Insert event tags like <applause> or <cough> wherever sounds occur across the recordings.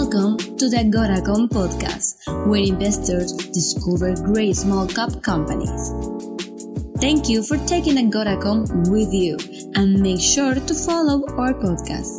Welcome to the Goracom podcast, where investors discover great small cap companies. Thank you for taking a Goracom with you and make sure to follow our podcast.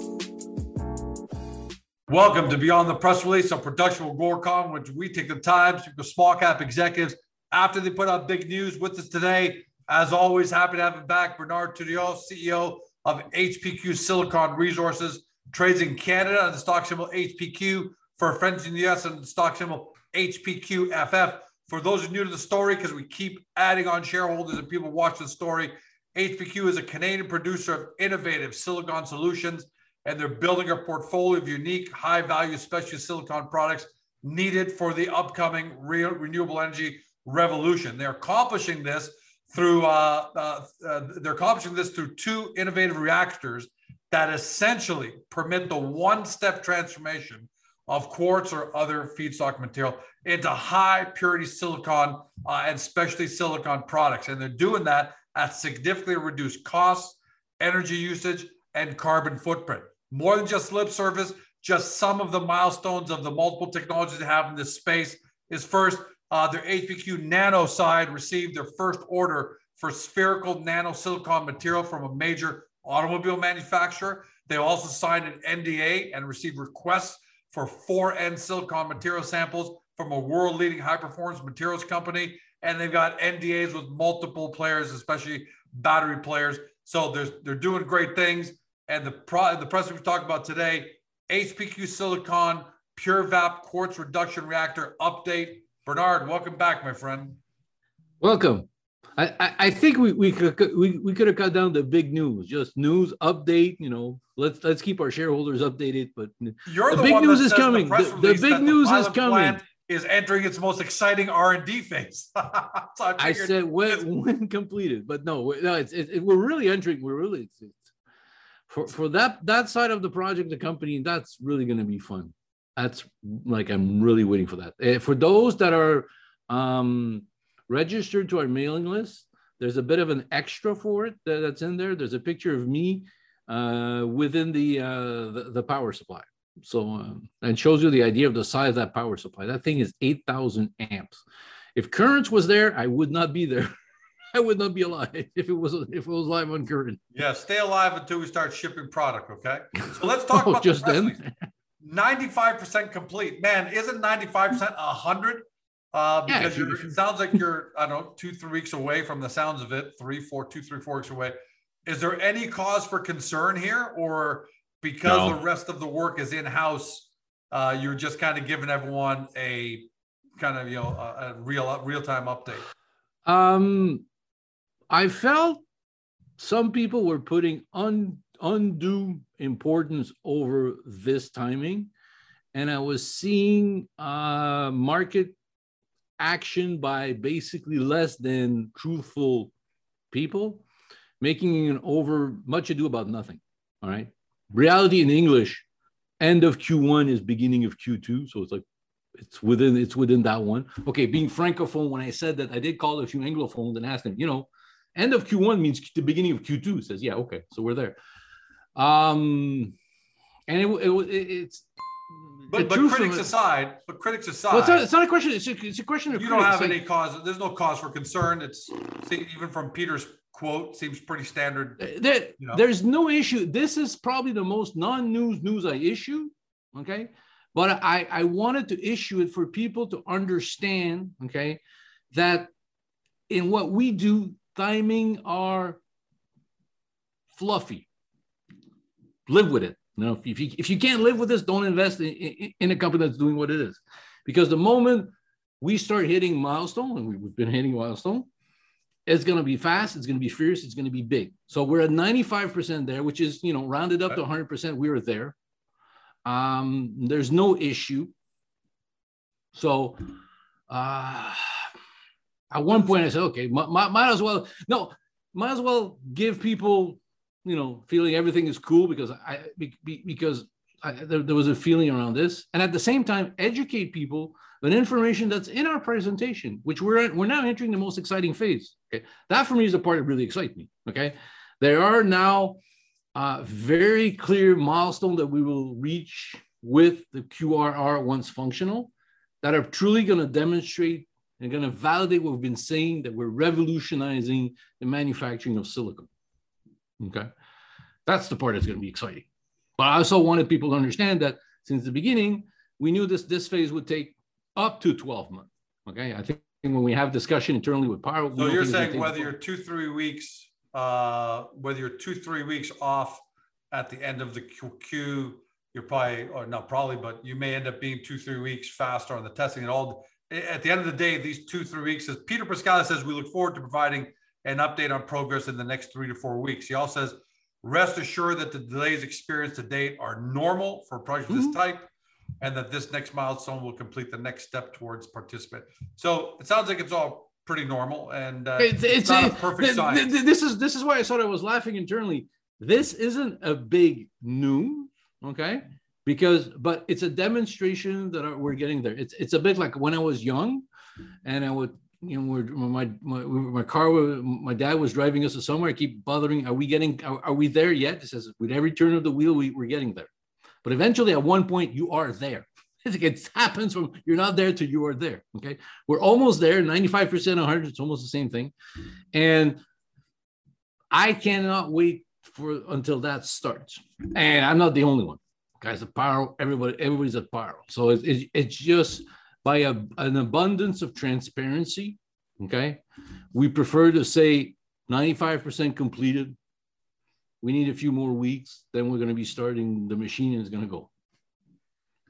Welcome to Beyond the Press Release, a production of Agoracom, which we take the time to small cap executives after they put out big news with us today. As always, happy to have him back, Bernard Tourillon, CEO of HPQ Silicon Resources trades in Canada on the stock symbol HPQ for friends in the US on the stock symbol HPQFF. For those who are new to the story, because we keep adding on shareholders and people watch the story, HPQ is a Canadian producer of innovative silicon solutions, and they're building a portfolio of unique, high value, specialty silicon products needed for the upcoming re- renewable energy revolution. They're accomplishing this through uh, uh, uh, they're accomplishing this through two innovative reactors that essentially permit the one-step transformation of quartz or other feedstock material into high purity silicon uh, and specialty silicon products. And they're doing that at significantly reduced costs, energy usage, and carbon footprint. More than just lip service, just some of the milestones of the multiple technologies they have in this space is first, uh, their HPQ nano side received their first order for spherical nano silicon material from a major automobile manufacturer. They also signed an NDA and received requests for four N silicon material samples from a world leading high performance materials company. And they've got NDAs with multiple players, especially battery players. So they're doing great things. And the, pro, the press we talked about today, HPQ Silicon PureVap Quartz Reduction Reactor update. Bernard, welcome back, my friend. Welcome. I, I think we, we could we, we could have cut down the big news, just news update. You know, let's let's keep our shareholders updated. But You're the, the big news is coming. The, the, big news is coming. Is entering its most exciting R and D phase. <laughs> so I, I, said when <laughs> when completed, but no, no, it's it, it, we're really entering. We're really it's, it's, for for that that side of the project, the company that's really going to be fun. That's like I'm really waiting for that. Uh, for those that are um registered to our mailing list. There's a bit of an extra for it that's in there. There's a picture of me uh, within the, uh, the, the power supply. So um, and shows you the idea of the size of that power supply. That thing is 8,000 amps. If currents was there, I would not be there. <laughs> I would not be alive <laughs> if it was if it was live on current. Yeah, stay alive until we start shipping product. Okay, so let's talk <laughs> oh, about just the then. Ninety-five percent complete. Man, isn't ninety-five percent a hundred? Uh, because yeah, it sounds like <laughs> you're, I don't know, two, three weeks away from the sounds of it, three, four, two, three, four weeks away. Is there any cause for concern here, or because no. the rest of the work is in house, uh, you're just kind of giving everyone a kind of you know a, a real real time update? Um, I felt some people were putting un, undue importance over this timing, and I was seeing uh, market action by basically less than truthful people, making an over much ado about nothing. All right. Reality in English, end of Q1 is beginning of Q2. So it's like it's within it's within that one. Okay, being francophone, when I said that, I did call a few anglophones and asked them, you know, end of Q1 means the beginning of Q2. Says, yeah, okay, so we're there. Um, and it, it, it's but, but critics aside, but critics aside, well, it's, not, it's not a question. It's a, it's a question of you don't have any cause. There's no cause for concern. It's even from Peter's quote seems pretty standard. There, you know? There's no issue. This is probably the most non-news news I issue. Okay, but I I wanted to issue it for people to understand. Okay, that in what we do, timing are fluffy. Live with it. You know, if you, if you can't live with this, don't invest in, in, in a company that's doing what it is. Because the moment we start hitting milestone, and we've been hitting milestone, it's going to be fast, it's going to be fierce, it's going to be big. So we're at 95% there, which is, you know, rounded up to 100%. We are there. Um, there's no issue. So uh, at one point I said, okay, might, might as well, no, might as well give people you know, feeling everything is cool because I because I, there, there, was a feeling around this, and at the same time, educate people with information that's in our presentation, which we're we're now entering the most exciting phase. Okay, that for me is the part that really excites me. Okay, there are now uh, very clear milestone that we will reach with the QRR once functional that are truly going to demonstrate and going to validate what we've been saying that we're revolutionizing the manufacturing of silicon. Okay. That's the part that's going to be exciting. But I also wanted people to understand that since the beginning, we knew this, this phase would take up to 12 months. Okay. I think when we have discussion internally with Pyro. So you're saying whether you're two, three weeks, uh, whether you're two, three weeks off at the end of the Q, you're probably, or not probably, but you may end up being two, three weeks faster on the testing and all. At the end of the day, these two, three weeks, as Peter Pascali says, we look forward to providing an update on progress in the next three to four weeks. He also says, rest assured that the delays experienced to date are normal for a project mm-hmm. this type and that this next milestone will complete the next step towards participant. So it sounds like it's all pretty normal and uh, it's, it's, it's, not a perfect science. This is this is why I thought I was laughing internally. This isn't a big news, okay? Because but it's a demonstration that we're getting there. It's it's a bit like when I was young, and I would you know, we're, my, my my car, my dad was driving us to somewhere. I keep bothering. Are we getting? Are, are we there yet? He says, with every turn of the wheel, we, we're getting there. But eventually, at one point, you are there. <laughs> It happens from you're not there to you are there. Okay, we're almost there. Ninety-five percent, hundred. It's almost the same thing. And I cannot wait for until that starts. And I'm not the only one, guys. The Pyro, everybody, everybody's at Pyro. So it's it, it's just by a, an abundance of transparency. Okay, we prefer to say 95% completed, we need a few more weeks. Then we're going to be starting the machine and it's going to go.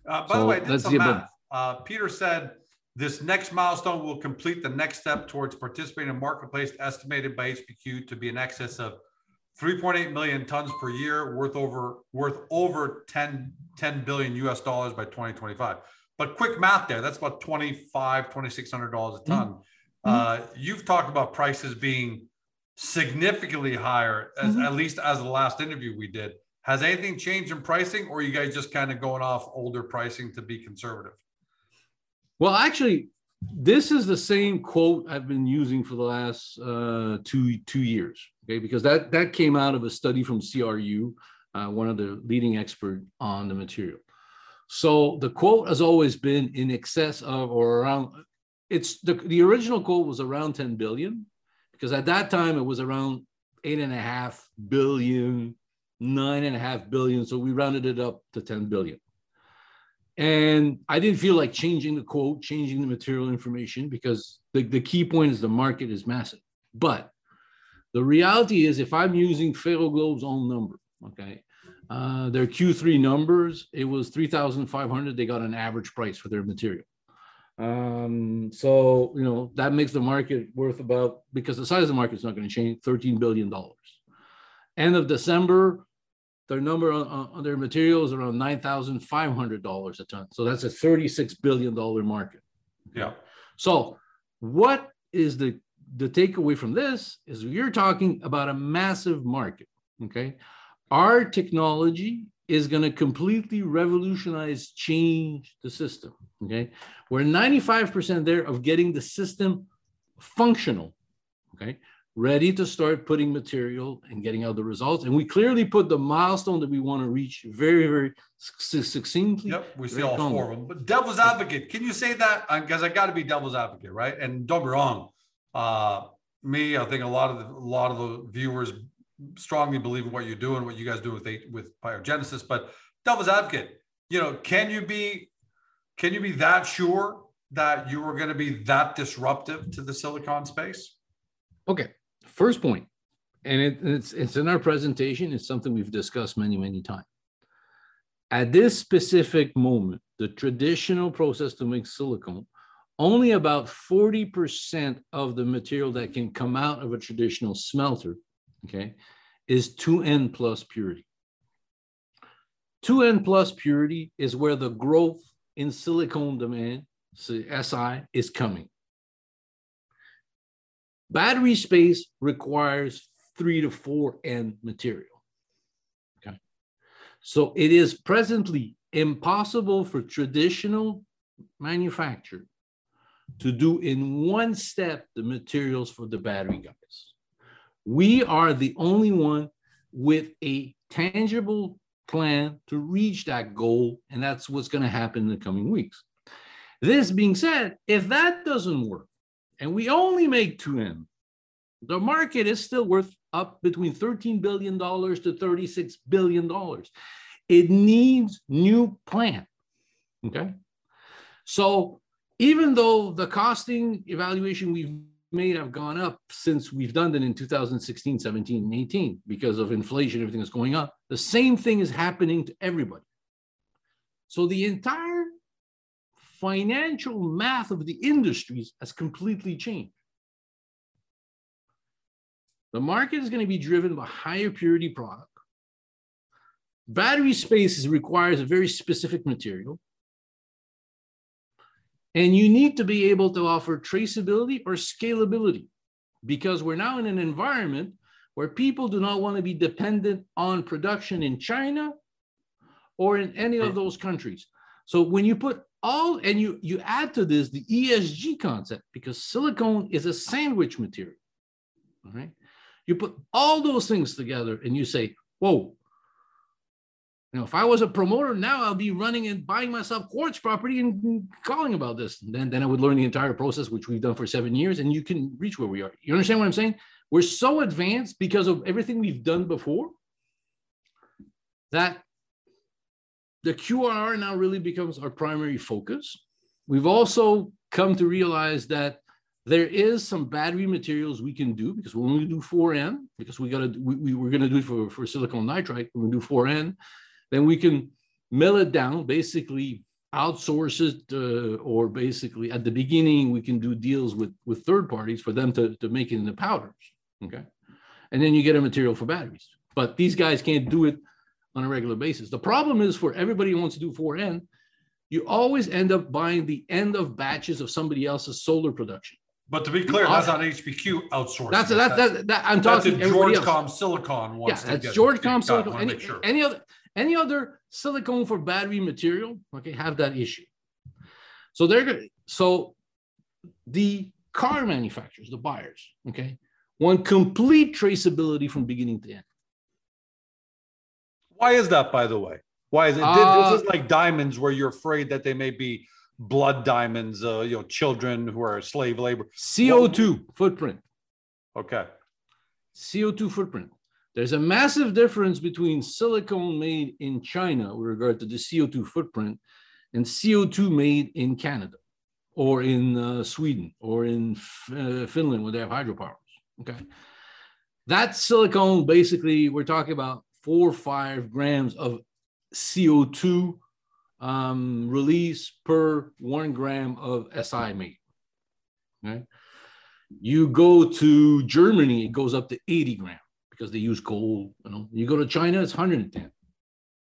Uh, by so the way, that's the math. Uh, Peter said this next milestone will complete the next step towards participating in marketplace estimated by HPQ to be in excess of 3.8 million tons per year, worth over worth over 10, 10 billion US dollars by 2025. But quick math there, that's about 25, 2600 dollars a ton. Mm-hmm. Uh, you've talked about prices being significantly higher, as, mm-hmm. at least as the last interview we did. Has anything changed in pricing, or are you guys just kind of going off older pricing to be conservative? Well, actually, this is the same quote I've been using for the last uh, two two years. Okay, because that that came out of a study from CRU, uh, one of the leading expert on the material. So the quote has always been in excess of or around. It's the the original quote was around 10 billion because at that time it was around eight and a half billion, nine and a half billion. So we rounded it up to 10 billion. And I didn't feel like changing the quote, changing the material information because the, the key point is the market is massive. But the reality is, if I'm using Ferroglobe's own number, okay, uh, their Q3 numbers, it was 3,500. They got an average price for their material. Um, so, you know, that makes the market worth about, because the size of the market is not going to change, $13 billion. End of December, their number on, on their material is around $9,500 a ton. So that's a $36 billion market. Yeah. So what is the, the takeaway from this is you're talking about a massive market. Okay. Our technology is going to completely revolutionize, change the system. Okay. We're 95% there of getting the system functional. Okay. Ready to start putting material and getting out the results. And we clearly put the milestone that we want to reach very, very succinctly. Yep. We see all four of them. But devil's advocate, can you say that? Because I got to be devil's advocate, right? And don't be wrong. Uh, me, I think a lot of the, a lot of the viewers strongly believe in what you're doing, what you guys do with with PyroGenesis. But devil's advocate, you know, can you be can you be that sure that you are going to be that disruptive to the silicon space? Okay, first point, and it, it's it's in our presentation. It's something we've discussed many many times. At this specific moment, the traditional process to make silicon, only about 40% of the material that can come out of a traditional smelter okay, is 2N plus purity. 2N plus purity is where the growth in silicon demand, so SI, is coming. Battery space requires three to four N material. Okay. So it is presently impossible for traditional manufacture to do in one step the materials for the battery guys. We are the only one with a tangible plan to reach that goal. And that's what's going to happen in the coming weeks. This being said, if that doesn't work and we only make 2N, the market is still worth up between $13 billion to $36 billion. It needs new plan. Okay. So even though the costing evaluation we've made have gone up since we've done that in 2016, 17, and 18 because of inflation, everything that's going up. the same thing is happening to everybody. So the entire financial math of the industries has completely changed. The market is going to be driven by higher purity product. Battery spaces requires a very specific material. And you need to be able to offer traceability or scalability because we're now in an environment where people do not want to be dependent on production in China or in any of those countries. So when you put all and you you add to this the ESG concept because silicone is a sandwich material. All right. You put all those things together and you say, whoa, you know, if I was a promoter now, I'll be running and buying myself quartz property and calling about this. And then, then I would learn the entire process, which we've done for seven years, and you can reach where we are. You understand what I'm saying? We're so advanced because of everything we've done before that the QRR now really becomes our primary focus. We've also come to realize that there is some battery materials we can do because we do 4N, because we got to, we, we, we're going to do it for, for silicon nitride, we're going to do 4N, then we can mill it down, basically outsource it, uh, or basically at the beginning, we can do deals with, with third parties for them to, to make it into powders. Okay. And then you get a material for batteries. But these guys can't do it on a regular basis. The problem is for everybody who wants to do 4N, you always end up buying the end of batches of somebody else's solar production. But to be clear, that's not HPQ outsourcing. That's a, that's, that's, that, I'm talking. That's a Georgecom Silicon wants yeah, that's Georgecom Silicon. Any, any other any other silicone for battery material, okay, have that issue. So they're going so the car manufacturers, the buyers, okay, want complete traceability from beginning to end. Why is that, by the way? Why is it? Uh, this is like diamonds, where you're afraid that they may be blood diamonds, uh, you know, children who are slave labor. CO2 what? footprint. Okay. CO2 footprint. There's a massive difference between silicone made in China with regard to the CO2 footprint and CO2 made in Canada or in uh, Sweden or in uh, Finland where they have hydropowers. Okay. That silicone, basically, we're talking about four or five grams of CO2 um, release per one gram of Si made. Okay. You go to Germany, it goes up to 80 grams because they use gold. You know, you go to China, it's 110.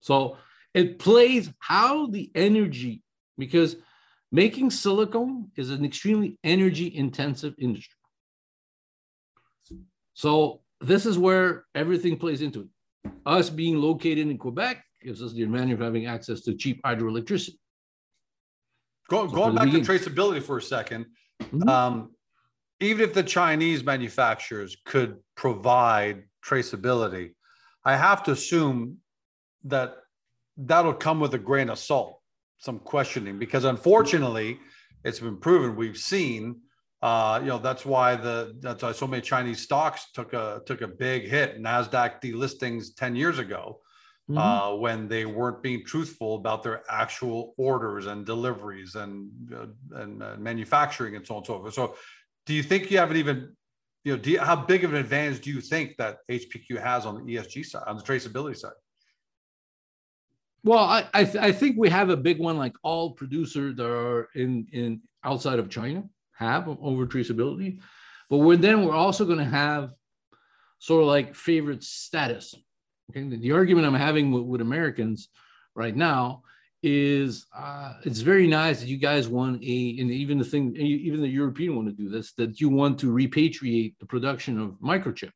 So it plays how the energy, because making silicone is an extremely energy intensive industry. So this is where everything plays into it. Us being located in Quebec gives us the advantage of having access to cheap hydroelectricity. Go, so going back to traceability for a 2nd mm-hmm. um, even if the Chinese manufacturers could provide traceability, I have to assume that that'll come with a grain of salt, some questioning, because unfortunately, it's been proven we've seen. Uh, you know that's why the that's why so many Chinese stocks took a took a big hit. Nasdaq delistings ten years ago mm-hmm. uh, when they weren't being truthful about their actual orders and deliveries and uh, and uh, manufacturing and so on and so forth. So, do you think you have an even you know, do you, how big of an advantage do you think that HPQ has on the ESG side, on the traceability side? Well, I I, th- I think we have a big one, like all producers that are in in outside of China have over traceability, but we're, then we're also going to have sort of like favorite status. Okay, the, the argument I'm having with, with Americans right now is uh, it's very nice that you guys want a, and even the thing, even the European want to do this, that you want to repatriate the production of microchip.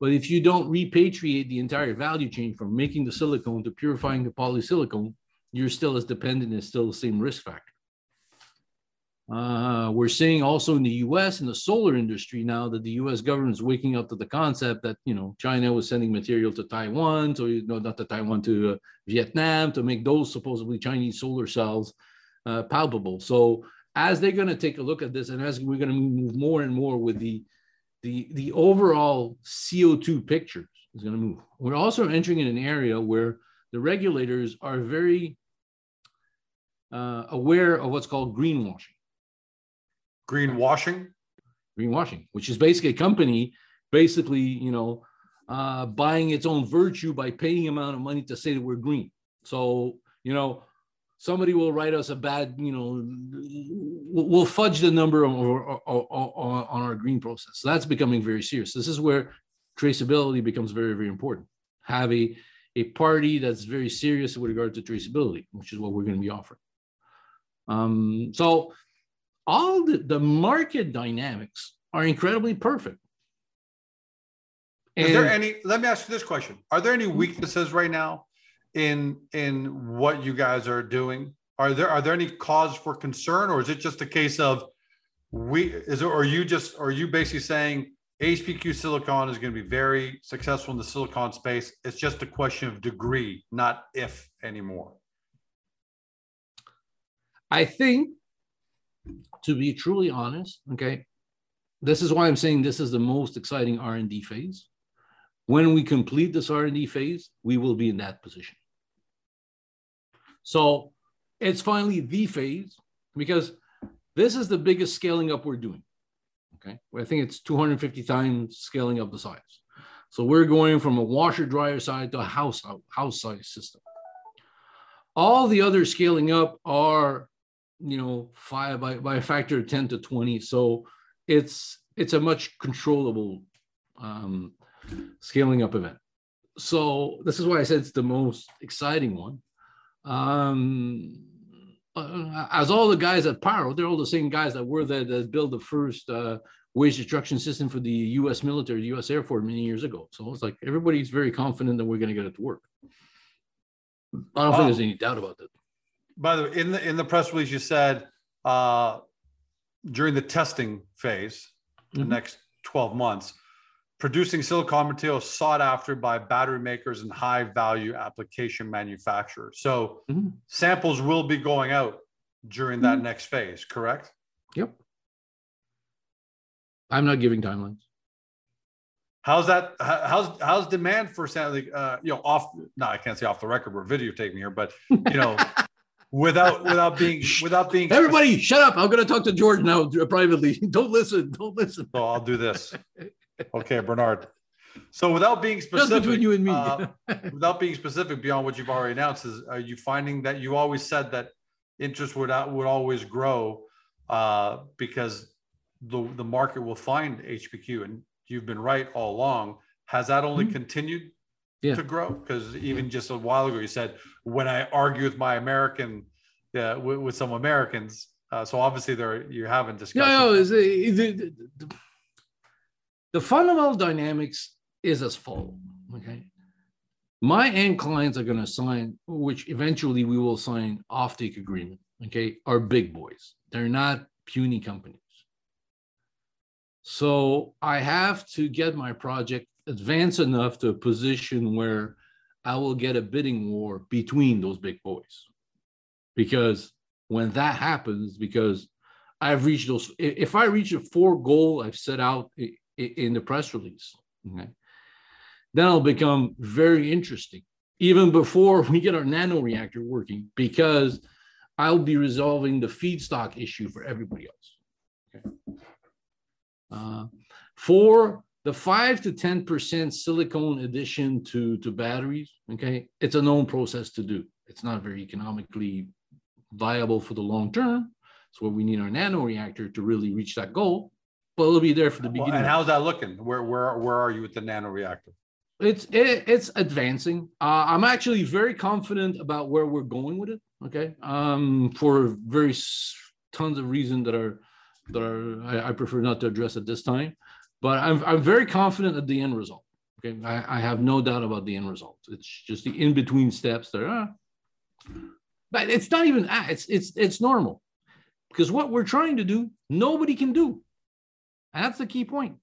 But if you don't repatriate the entire value chain from making the silicone to purifying the polysilicon, you're still as dependent and still the same risk factor. Uh, we're seeing also in the U.S. in the solar industry now that the U.S. government is waking up to the concept that you know China was sending material to Taiwan, so you know not to Taiwan to uh, Vietnam to make those supposedly Chinese solar cells uh, palpable. So as they're going to take a look at this, and as we're going to move more and more with the the the overall CO2 pictures is going to move. We're also entering in an area where the regulators are very uh, aware of what's called greenwashing Greenwashing. greenwashing, which is basically a company basically, you know, uh, buying its own virtue by paying amount of money to say that we're green. So, you know, somebody will write us a bad, you know, we'll, fudge the number on, on, on, on our green process. So that's becoming very serious. This is where traceability becomes very, very important. Have a, a party that's very serious with regard to traceability, which is what we're going to be offering. Um, so all the, the market dynamics are incredibly perfect. Is there any? Let me ask you this question: Are there any weaknesses right now in in what you guys are doing? Are there are there any cause for concern, or is it just a case of we? Is it? Are you just? Are you basically saying HPQ Silicon is going to be very successful in the silicon space? It's just a question of degree, not if anymore. I think, to be truly honest, okay, this is why I'm saying this is the most exciting R&D phase. When we complete this R&D phase, we will be in that position. So it's finally the phase because this is the biggest scaling up we're doing. Okay, I think it's 250 times scaling up the size. So we're going from a washer dryer side to a house house size system. All the other scaling up are you know five by, by a factor of 10 to 20 so it's it's a much controllable um, scaling up event so this is why i said it's the most exciting one um, uh, as all the guys at Pyro, they're all the same guys that were there that built the first uh, waste destruction system for the U.S. military, the U.S. Air Force many years ago. So it's like everybody's very confident that we're going to get it to work. I don't think there's any doubt about that. By the way, in the in the press release, you said uh, during the testing phase, the Mhm. next 12 months, producing silicon material sought after by battery makers and high value application manufacturers. So Mhm. samples will be going out during that Mhm. next phase, correct? Yep. I'm not giving timelines. How's that? How's how's demand for? Uh, you know, off. No, I can't say off the record. We're videotaping here, but you know, <laughs> without <laughs> without being without being Everybody, shut up. I'm going to talk to George now privately. <laughs> Don't listen. Don't listen. So I'll do this. Okay, Bernard. So without being Just specific, between you and me. uh, <laughs> without being specific beyond what you've already announced, is are you finding that you always said that interest would out would always grow uh, because the the market will find HPQ, and you've been right all along. Has that only Mhm. continued Yeah. to grow? Because even just a while ago, you said when I argue with my American, uh, with, with some Americans. Uh, so obviously, there you're having discussions. No, no, uh, the, the, the, the fundamental dynamics is as follows. Okay. My end clients are going to sign, which eventually we will sign offtake agreement. Okay, are big boys. They're not puny companies. So I have to get my project advanced enough to a position where I will get a bidding war between those big boys. Because when that happens, because I've reached those. If I reach a four goal I've set out in the press release, okay, then it'll become very interesting, even before we get our nano reactor working, because I'll be resolving the feedstock issue for everybody else. Okay. Uh, for the five to ten percent silicone addition to to batteries, okay, it's a known process to do. It's not very economically viable for the long term. It's where we need our nano reactor to really reach that goal. But it'll be there for the beginning. and how's that looking? Where where where are you with the nano reactor? it's it, it's advancing. Uh, I'm actually very confident about where we're going with it. Okay, um, for very tons of reasons that are that are I, I prefer not to address at this time, but I'm I'm very confident at the end result. Okay, I, I have no doubt about the end result. It's just the in between steps that are, but it's not even it's it's it's normal. Because what we're trying to do, nobody can do. And that's the key point.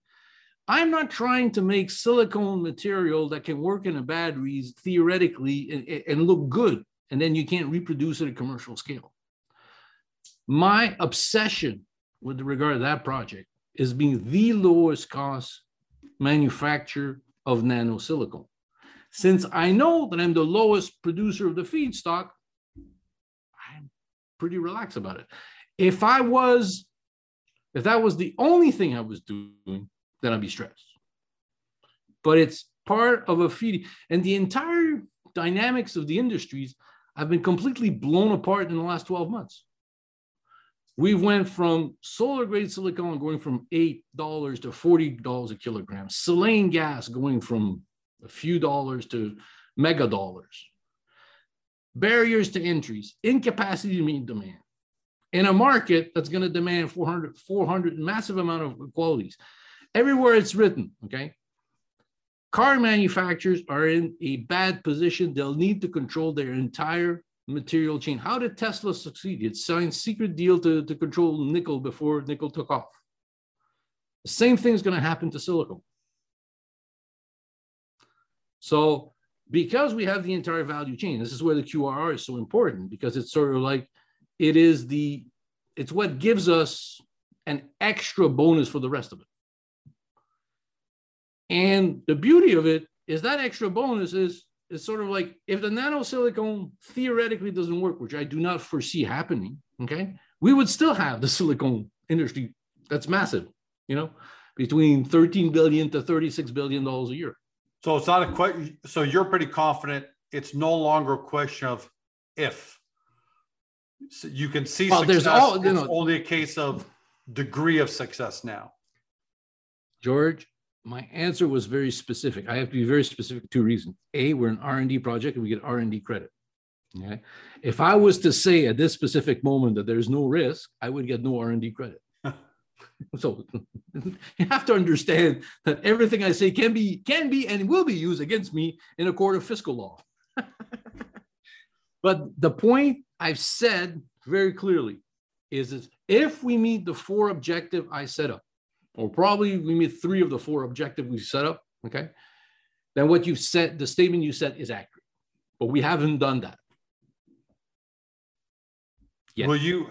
I'm not trying to make silicone material that can work in a batteries theoretically and, and look good, and then you can't reproduce it at a commercial scale. My obsession with regard to that project is being the lowest cost manufacturer of nanosilicone. Since I know that I'm the lowest producer of the feedstock, I'm pretty relaxed about it. If I was, if that was the only thing I was doing, then I'd be stressed. But it's part of a feeding, and the entire dynamics of the industries have been completely blown apart in the last 12 months. We went from solar grade silicon going from $8 to $40 a kilogram, silane gas going from a few dollars to mega dollars. Barriers to entries, incapacity to meet demand. In a market that's going to demand 400, 400 massive amount of qualities. Everywhere it's written, okay? Car manufacturers are in a bad position. They'll need to control their entire material chain. How did Tesla succeed? It signed secret deal to, to control nickel before nickel took off. The same thing is going to happen to silicon. So because we have the entire value chain, this is where the QRR is so important because it's sort of like it is the it's what gives us an extra bonus for the rest of it. And the beauty of it is that extra bonus is it's sort of like if the nanosilicon theoretically doesn't work, which I do not foresee happening, okay, we would still have the silicone industry that's massive, you know, between 13 billion to 36 billion dollars a year. So it's not a question. So you're pretty confident it's no longer a question of if. So you can see well, success. There's all, you know, it's only a case of degree of success now. George, my answer was very specific. I have to be very specific. Two reasons: a, we're an R and D project, and we get R and D credit. Okay. If I was to say at this specific moment that there's no risk, I would get no R and D credit. <laughs> so <laughs> you have to understand that everything I say can be can be and will be used against me in a court of fiscal law. <laughs> but the point I've said very clearly is, is if we meet the four objective I set up, or probably we meet three of the four objective we set up, okay, then what you've said, the statement you said is accurate. But we haven't done that. Yet. Will you?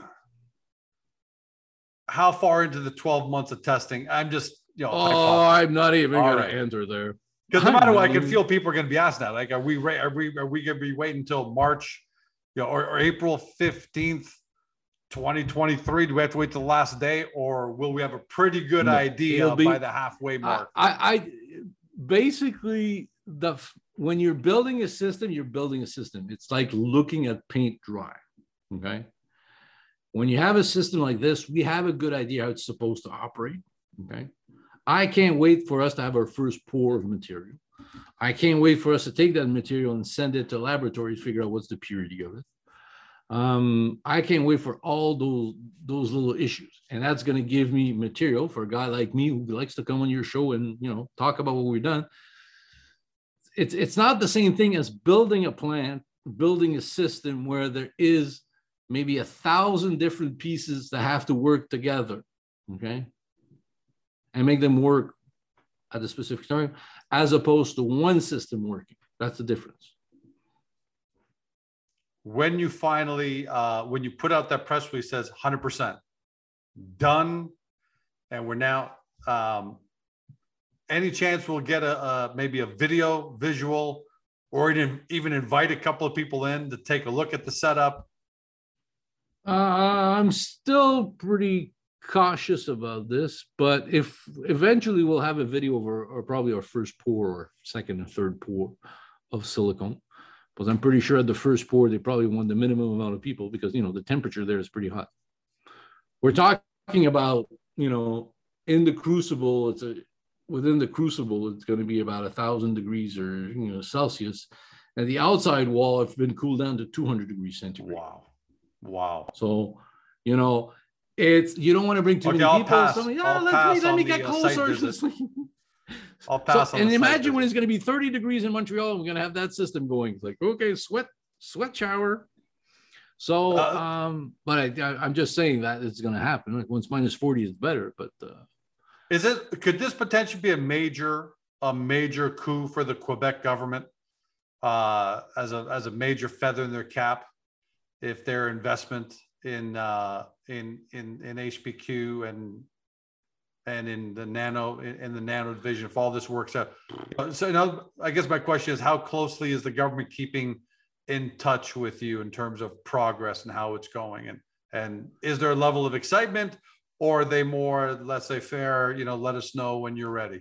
How far into the 12 months of testing? I'm just, you know. Oh, I'm not even going right. to enter there. Because no matter what, I can feel people are going to be asking that. Like, are we are we are we going to be waiting until March, you know, or, or April 15th 2023 do we have to wait till the last day or will we have a pretty good no, idea be, by the halfway mark? I, I, basically the when you're building a system you're building a system. It's like looking at paint dry okay? When you have a system like this we have a good idea how it's supposed to operate okay? I can't wait for us to have our first pour of material. I can't wait for us to take that material and send it to laboratories figure out what's the purity of it um, I can't wait for all those those little issues, and that's going to give me material for a guy like me who likes to come on your show and you know talk about what we've done. It's it's not the same thing as building a plant, building a system where there is maybe a thousand different pieces that have to work together, okay, and make them work at a specific time, as opposed to one system working. That's the difference when you finally uh, when you put out that press release says 100% done. And we're now um, any chance we'll get a, a, maybe a video visual or even, even invite a couple of people in to take a look at the setup? Uh, i'm still pretty cautious about this but if eventually we'll have a video of our, or probably our first pour or second and third pour of silicone because I'm pretty sure at the first pour they probably want the minimum amount of people because you know the temperature there is pretty hot. We're talking about you know in the crucible, it's a within the crucible it's going to be about a thousand degrees or you know Celsius, and the outside wall have been cooled down to 200 degrees centigrade. Wow, wow. So you know it's you don't want to bring too okay, many I'll people. Pass. Somebody, oh, let me let me get uh, closer. <laughs> <laughs> I'll pass so, And imagine when it's going to be 30 degrees in Montreal, and we're going to have that system going. It's like, okay, sweat, sweat shower. So, Uh, um, but I, am just saying that it's going to happen. Like once minus 40 is better, but uh, is it could this potentially be a major a major coup for the Quebec government uh, as a as a major feather in their cap if their investment in uh, in in in HPQ and and in the nano in the nano division if all this works out. So now I guess my question is how closely is the government keeping in touch with you in terms of progress and how it's going? And and is there a level of excitement or are they more let's say fair you know let us know when you're ready?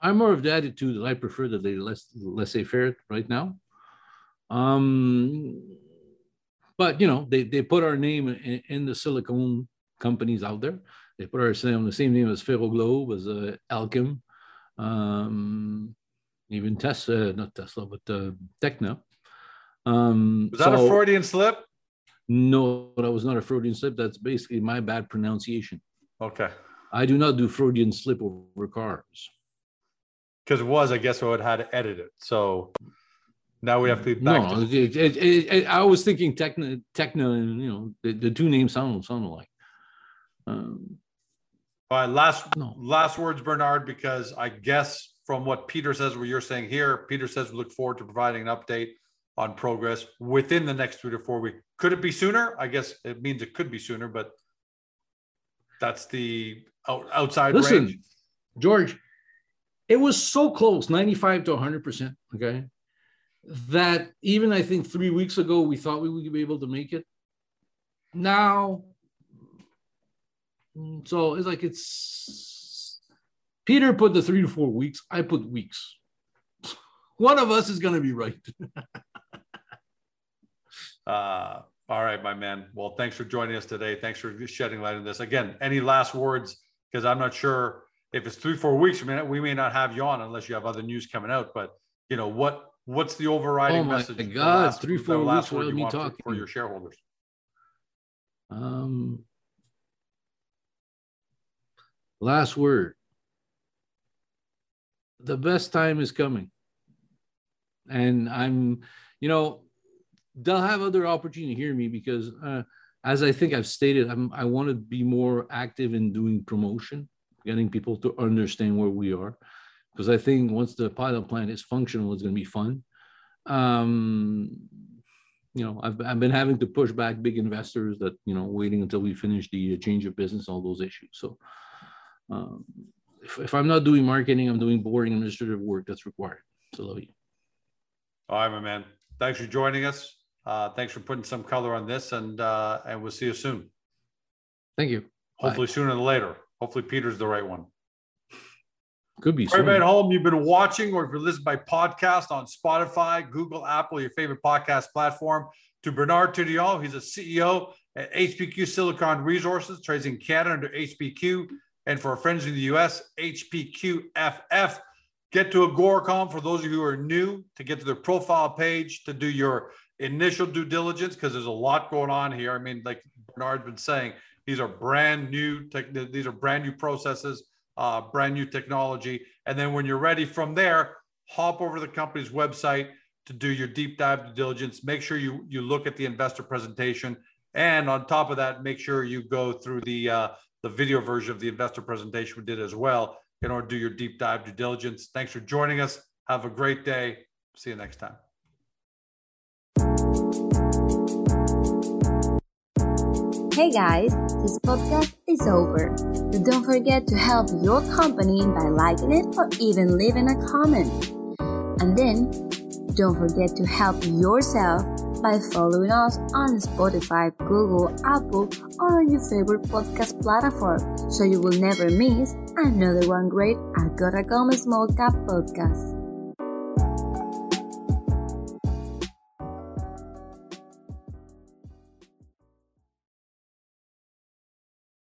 I'm more of the attitude that i prefer that they less let's say fair right now. Um but you know they, they put our name in, in the silicone companies out there they put our name the same name as ferroglobe as uh, Elkem um even tesla not tesla but uh, Tekna um, was that so, a Freudian slip? No, that was not a Freudian slip. That's basically my bad pronunciation. Okay. I do not do Freudian slip over cars. Because it was, I guess, I would have had to edit it. So now we have to. No, to- it, it, it, I was thinking Tekna, and you know, the, the two names sound sound alike. Um, All right, last no. last words, Bernard, because I guess from what Peter says, what you're saying here, Peter says we look forward to providing an update on progress within the next three to four weeks. Could it be sooner? I guess it means it could be sooner, but that's the outside Listen, range. George, it was so close 95 to 100%. Okay. That even I think three weeks ago, we thought we would be able to make it. Now, so it's like it's Peter put the three to four weeks, I put weeks. <laughs> One of us is going to be right. <laughs> Uh, all right, my man. Well, thanks for joining us today. Thanks for shedding light on this. Again, any last words? Because I'm not sure if it's three, four weeks, we may, we may not have you on unless you have other news coming out. But you know what? What's the overriding oh my message? God, last, three, four weeks without me talking for, for your shareholders. Um, last word. The best time is coming, and I'm, you know, they'll have other opportunity to hear me because uh, as I think I've stated, I'm, I want to be more active in doing promotion, getting people to understand where we are. Because I think once the pilot plant is functional, it's going to be fun. Um, you know, I've, I've been having to push back big investors that, you know, waiting until we finish the change of business, all those issues. So um, if, if I'm not doing marketing, I'm doing boring administrative work that's required. So love you. All right, my man. Thanks for joining us. Uh, thanks for putting some color on this, and uh, and we'll see you soon. Thank you. Hopefully Bye. sooner than later. Hopefully Peter's the right one. Could be. Everybody at home, you've been watching, or if you're listening by podcast on Spotify, Google, Apple, your favorite podcast platform. To Bernard Tourillon, he's a CEO at HPQ Silicon Resources, trades in Canada under HPQ, and for our friends in the US, HPQFF. Get to Agoracom for those of you who are new to get to their profile page to do your initial due diligence because there's a lot going on here. I mean, like Bernard's been saying, these are brand new tech, these are brand new processes, uh, brand new technology. And then when you're ready from there, hop over to the company's website to do your deep dive due diligence. Make sure you you look at the investor presentation, and on top of that, make sure you go through the uh, the video version of the investor presentation we did as well in order to do your deep dive due diligence. Thanks for joining us. Have a great day. See you next time. Hey guys, this podcast is over. But don't forget to help your company by liking it or even leaving a comment. And then don't forget to help yourself by following us on Spotify, Google, Apple, or on your favorite podcast platform so you will never miss another one great Agora Small Cap podcast.